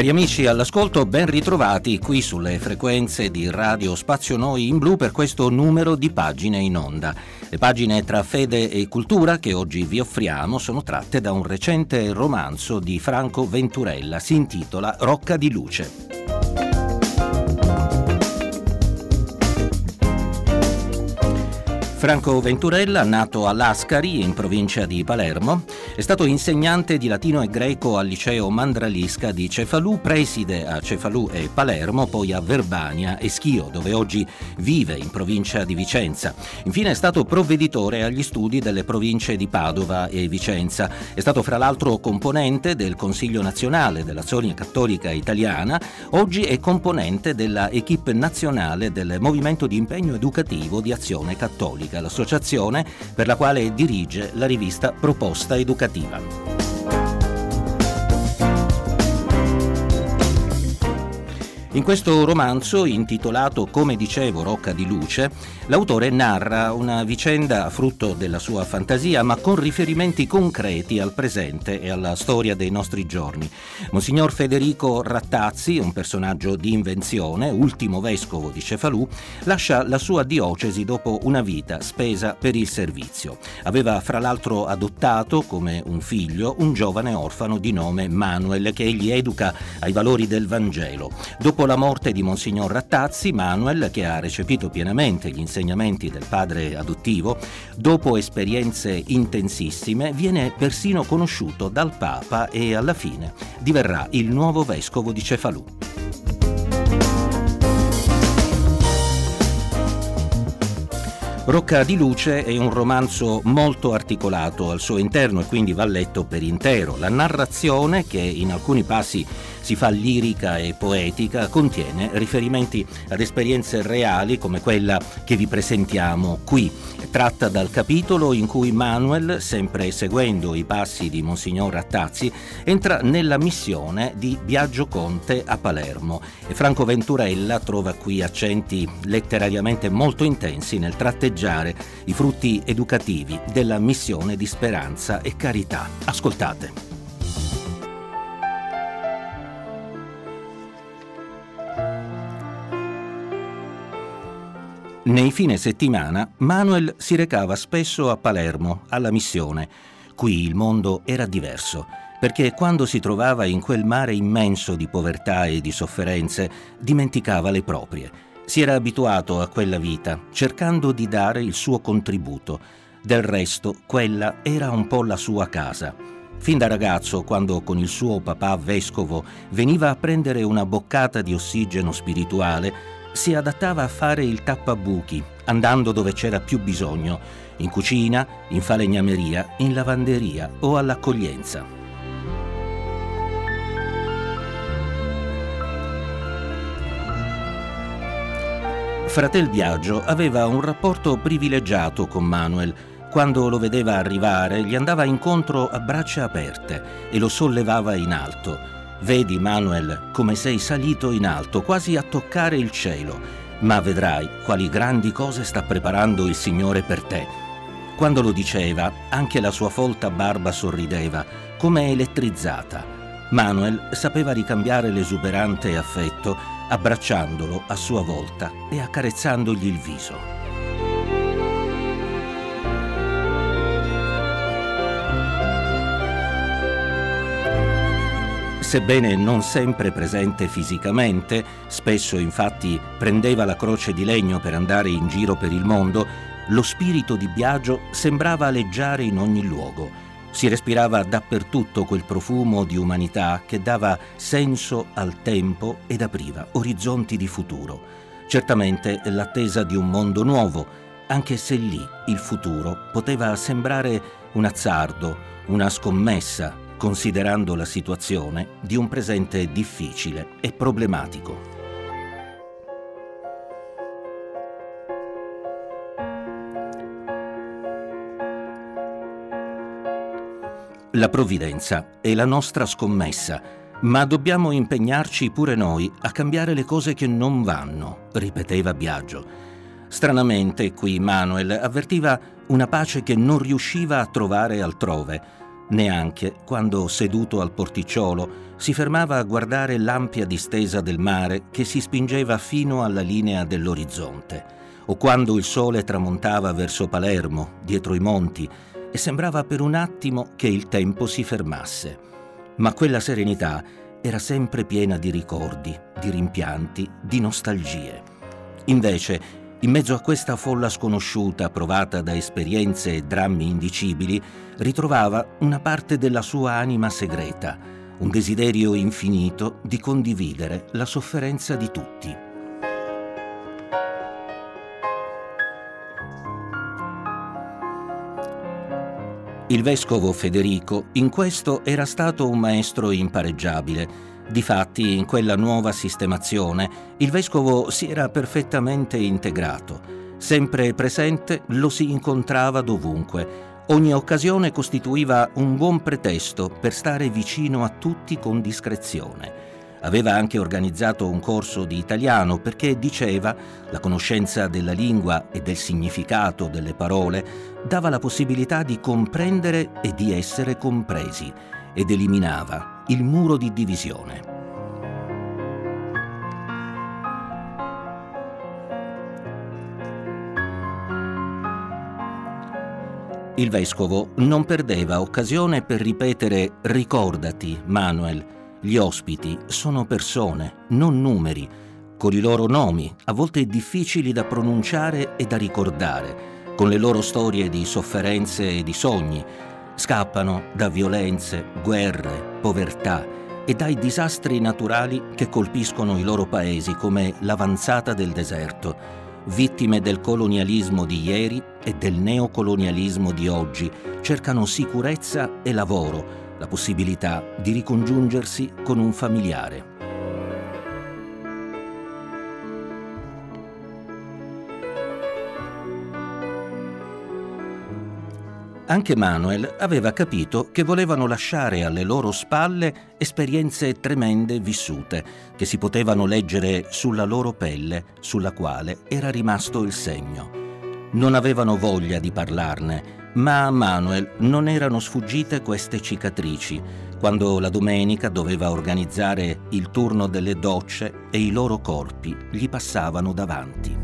Cari amici all'ascolto, ben ritrovati qui sulle frequenze di Radio Spazio Noi in Blu per questo numero di pagine in onda. Le pagine tra fede e cultura che oggi vi offriamo sono tratte da un recente romanzo di Franco Venturella, si intitola Rocca di Luce. Franco Venturella, nato a Lascari, in provincia di Palermo, è stato insegnante di latino e greco al liceo Mandralisca di Cefalù, preside a Cefalù e Palermo, poi a Verbania e Schio, dove oggi vive in provincia di Vicenza. Infine è stato provveditore agli studi delle province di Padova e Vicenza. È stato fra l'altro componente del Consiglio nazionale dell'Azione Cattolica Italiana, oggi è componente della equipe nazionale del Movimento di Impegno Educativo di Azione Cattolica l'associazione per la quale dirige la rivista Proposta Educativa. In questo romanzo, intitolato Come dicevo Rocca di Luce, l'autore narra una vicenda frutto della sua fantasia, ma con riferimenti concreti al presente e alla storia dei nostri giorni. Monsignor Federico Rattazzi, un personaggio di invenzione, ultimo vescovo di Cefalù, lascia la sua diocesi dopo una vita spesa per il servizio. Aveva fra l'altro adottato come un figlio un giovane orfano di nome Manuel che egli educa ai valori del Vangelo. Dopo la morte di Monsignor Rattazzi, Manuel, che ha recepito pienamente gli insegnamenti del padre adottivo, dopo esperienze intensissime, viene persino conosciuto dal Papa e alla fine diverrà il nuovo vescovo di Cefalù. Rocca di Luce è un romanzo molto articolato al suo interno e quindi va letto per intero. La narrazione, che in alcuni passi si fa lirica e poetica, contiene riferimenti ad esperienze reali come quella che vi presentiamo qui. tratta dal capitolo in cui Manuel, sempre seguendo i passi di Monsignor Rattazzi, entra nella missione di Biagio Conte a Palermo e Franco Venturella trova qui accenti letterariamente molto intensi nel tratteggiare i frutti educativi della missione di speranza e carità. Ascoltate. Nei fine settimana Manuel si recava spesso a Palermo, alla missione. Qui il mondo era diverso, perché quando si trovava in quel mare immenso di povertà e di sofferenze, dimenticava le proprie. Si era abituato a quella vita, cercando di dare il suo contributo. Del resto, quella era un po' la sua casa. Fin da ragazzo, quando con il suo papà vescovo veniva a prendere una boccata di ossigeno spirituale, si adattava a fare il tappabuchi, andando dove c'era più bisogno, in cucina, in falegnameria, in lavanderia o all'accoglienza. Fratel Biagio aveva un rapporto privilegiato con Manuel. Quando lo vedeva arrivare, gli andava incontro a braccia aperte e lo sollevava in alto Vedi, Manuel, come sei salito in alto, quasi a toccare il cielo, ma vedrai quali grandi cose sta preparando il Signore per te. Quando lo diceva, anche la sua folta barba sorrideva, come elettrizzata. Manuel sapeva ricambiare l'esuberante affetto abbracciandolo a sua volta e accarezzandogli il viso. Sebbene non sempre presente fisicamente, spesso infatti prendeva la croce di legno per andare in giro per il mondo, lo spirito di Biagio sembrava aleggiare in ogni luogo. Si respirava dappertutto quel profumo di umanità che dava senso al tempo ed apriva orizzonti di futuro. Certamente l'attesa di un mondo nuovo, anche se lì il futuro poteva sembrare un azzardo, una scommessa, considerando la situazione di un presente difficile e problematico. La provvidenza è la nostra scommessa, ma dobbiamo impegnarci pure noi a cambiare le cose che non vanno, ripeteva Biagio. Stranamente qui Manuel avvertiva una pace che non riusciva a trovare altrove, neanche quando, seduto al porticciolo, si fermava a guardare l'ampia distesa del mare che si spingeva fino alla linea dell'orizzonte, o quando il sole tramontava verso Palermo, dietro i monti, e sembrava per un attimo che il tempo si fermasse. Ma quella serenità era sempre piena di ricordi, di rimpianti, di nostalgie. Invece, in mezzo a questa folla sconosciuta provata da esperienze e drammi indicibili, ritrovava una parte della sua anima segreta, un desiderio infinito di condividere la sofferenza di tutti. Il vescovo Federico in questo era stato un maestro impareggiabile. Difatti, in quella nuova sistemazione, il vescovo si era perfettamente integrato. Sempre presente, lo si incontrava dovunque. Ogni occasione costituiva un buon pretesto per stare vicino a tutti con discrezione. Aveva anche organizzato un corso di italiano perché diceva la conoscenza della lingua e del significato delle parole dava la possibilità di comprendere e di essere compresi ed eliminava il muro di divisione. Il vescovo non perdeva occasione per ripetere ricordati, Manuel, gli ospiti sono persone, non numeri, con i loro nomi, a volte difficili da pronunciare e da ricordare, con le loro storie di sofferenze e di sogni. Scappano da violenze, guerre, povertà e dai disastri naturali che colpiscono i loro paesi come l'avanzata del deserto, vittime del colonialismo di ieri e del neocolonialismo di oggi, cercano sicurezza e lavoro la possibilità di ricongiungersi con un familiare. Anche Manuel aveva capito che volevano lasciare alle loro spalle esperienze tremende vissute, che si potevano leggere sulla loro pelle, sulla quale era rimasto il segno. Non avevano voglia di parlarne, ma a Manuel non erano sfuggite queste cicatrici, quando la domenica doveva organizzare il turno delle docce e i loro corpi gli passavano davanti.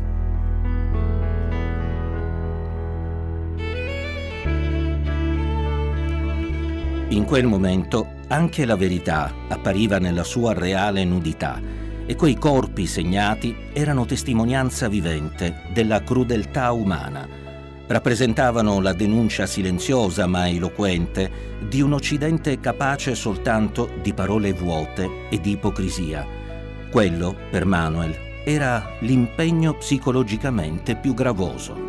In quel momento anche la verità appariva nella sua reale nudità e quei corpi segnati erano testimonianza vivente della crudeltà umana rappresentavano la denuncia silenziosa ma eloquente di un Occidente capace soltanto di parole vuote e di ipocrisia. Quello, per Manuel, era l'impegno psicologicamente più gravoso.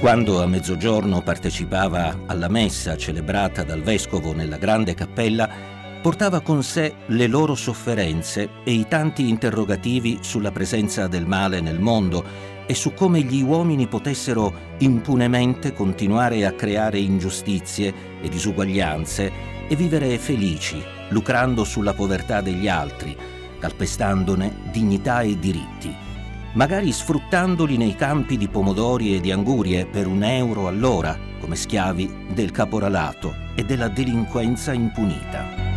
Quando a mezzogiorno partecipava alla messa celebrata dal vescovo nella grande cappella, portava con sé le loro sofferenze e i tanti interrogativi sulla presenza del male nel mondo e su come gli uomini potessero impunemente continuare a creare ingiustizie e disuguaglianze e vivere felici, lucrando sulla povertà degli altri, calpestandone dignità e diritti, magari sfruttandoli nei campi di pomodori e di angurie per un euro all'ora, come schiavi del caporalato e della delinquenza impunita.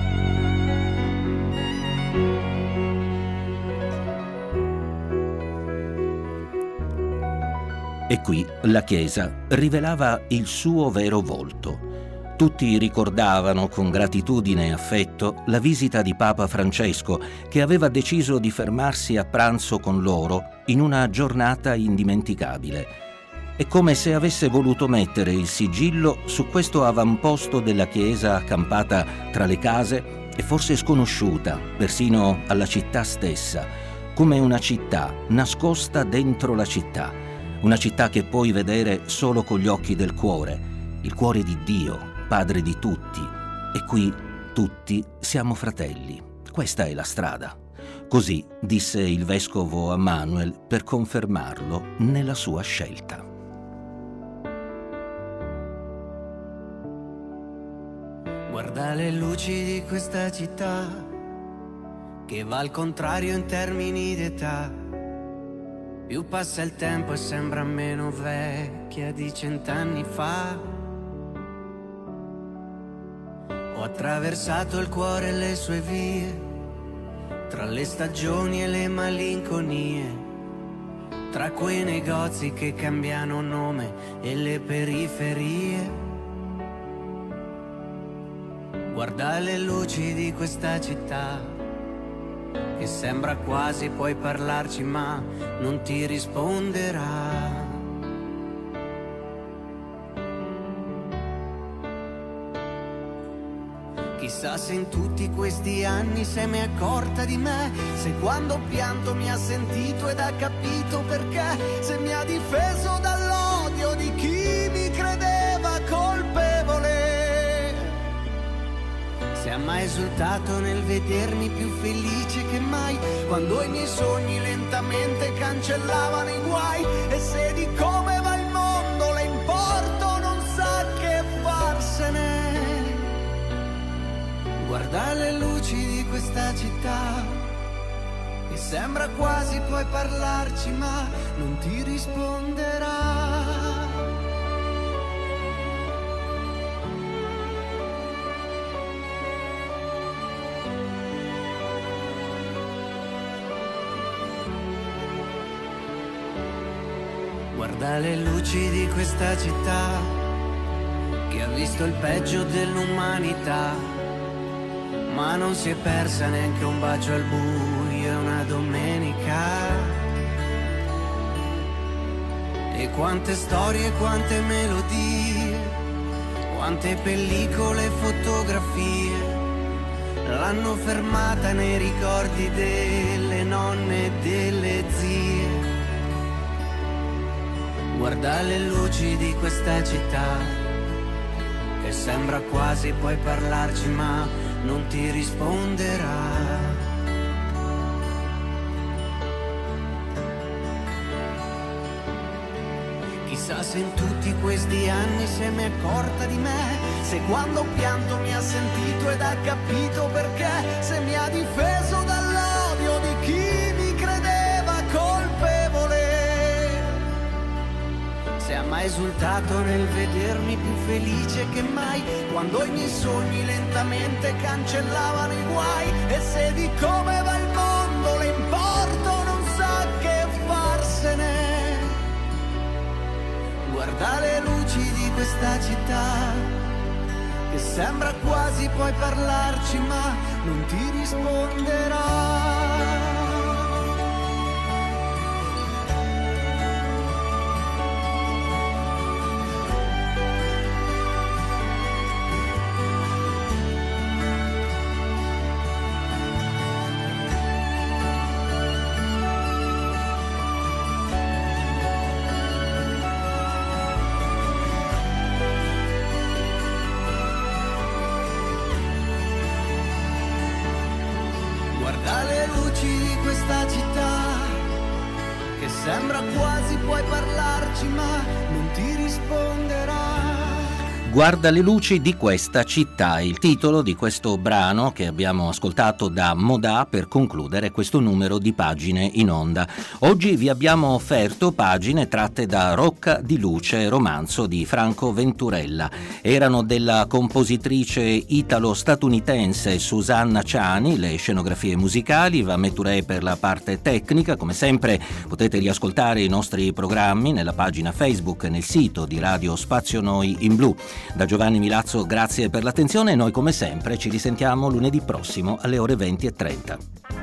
E qui la Chiesa rivelava il suo vero volto. Tutti ricordavano con gratitudine e affetto la visita di Papa Francesco che aveva deciso di fermarsi a pranzo con loro in una giornata indimenticabile. È come se avesse voluto mettere il sigillo su questo avamposto della Chiesa accampata tra le case e forse sconosciuta persino alla città stessa, come una città nascosta dentro la città una città che puoi vedere solo con gli occhi del cuore, il cuore di Dio, Padre di tutti. E qui tutti siamo fratelli. Questa è la strada. Così disse il vescovo a Manuel per confermarlo nella sua scelta. Guarda le luci di questa città che va al contrario in termini d'età. Più passa il tempo e sembra meno vecchia di cent'anni fa. Ho attraversato il cuore e le sue vie tra le stagioni e le malinconie, tra quei negozi che cambiano nome e le periferie. Guarda le luci di questa città, che sembra quasi puoi parlarci ma non ti risponderà. Chissà se in tutti questi anni se mi è accorta di me, se quando pianto mi ha sentito ed ha capito perché, se mi ha difeso dall'odio di chi Se ha mai esultato nel vedermi più felice che mai, quando i miei sogni lentamente cancellavano i guai, e se di come va il mondo le importo non sa che farsene. Guarda le luci di questa città, che sembra quasi puoi parlarci ma non ti risponderà. Le luci di questa città, che ha visto il peggio dell'umanità ma non si è persa neanche un bacio al buio una domenica. E quante storie, quante melodie, quante pellicole e fotografie l'hanno fermata nei ricordi delle nonne e delle zie. Guarda le luci di questa città, che sembra quasi puoi parlarci ma non ti risponderà. Chissà se in tutti questi anni se mi è accorta di me, se quando ho pianto mi ha sentito ed ha capito perché, se mi ha difeso dall'odio Se ha mai esultato nel vedermi più felice che mai, quando i miei sogni lentamente cancellavano i guai, e se di come va il mondo le importo non sa che farsene. Guarda le luci di questa città, che sembra quasi puoi parlarci ma non ti risponderà. Sembra quasi puoi parlarci ma non ti risponderà. Guarda le luci di questa città, il titolo di questo brano che abbiamo ascoltato da Modà per concludere questo numero di pagine in onda. Oggi vi abbiamo offerto pagine tratte da Rocca di Luce, romanzo di Franco Venturella. Erano della compositrice italo-statunitense Susanna Ciani, le scenografie musicali, Va Meturè per la parte tecnica. Come sempre potete riascoltare i nostri programmi nella pagina Facebook e nel sito di Radio Spazio Noi in Blu. Da Giovanni Milazzo grazie per l'attenzione e noi come sempre ci risentiamo lunedì prossimo alle ore 20.30.